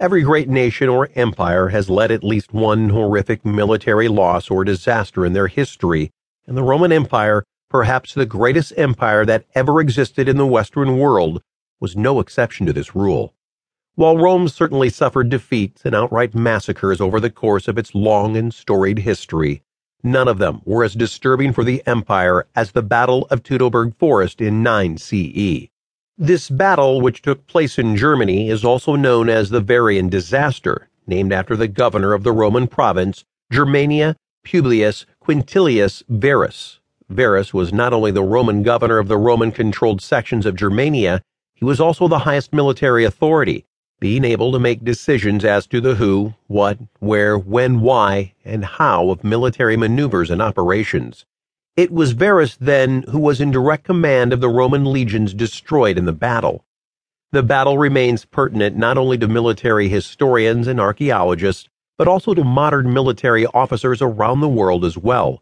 Every great nation or empire has led at least one horrific military loss or disaster in their history, and the Roman Empire, perhaps the greatest empire that ever existed in the Western world, was no exception to this rule. While Rome certainly suffered defeats and outright massacres over the course of its long and storied history, none of them were as disturbing for the empire as the Battle of Teutoburg Forest in 9 CE. This battle, which took place in Germany, is also known as the Varian disaster, named after the governor of the Roman province, Germania Publius Quinctilius Varus. Varus was not only the Roman governor of the Roman controlled sections of Germania, he was also the highest military authority, being able to make decisions as to the who, what, where, when, why, and how of military maneuvers and operations. It was Varus, then, who was in direct command of the Roman legions destroyed in the battle. The battle remains pertinent not only to military historians and archaeologists, but also to modern military officers around the world as well.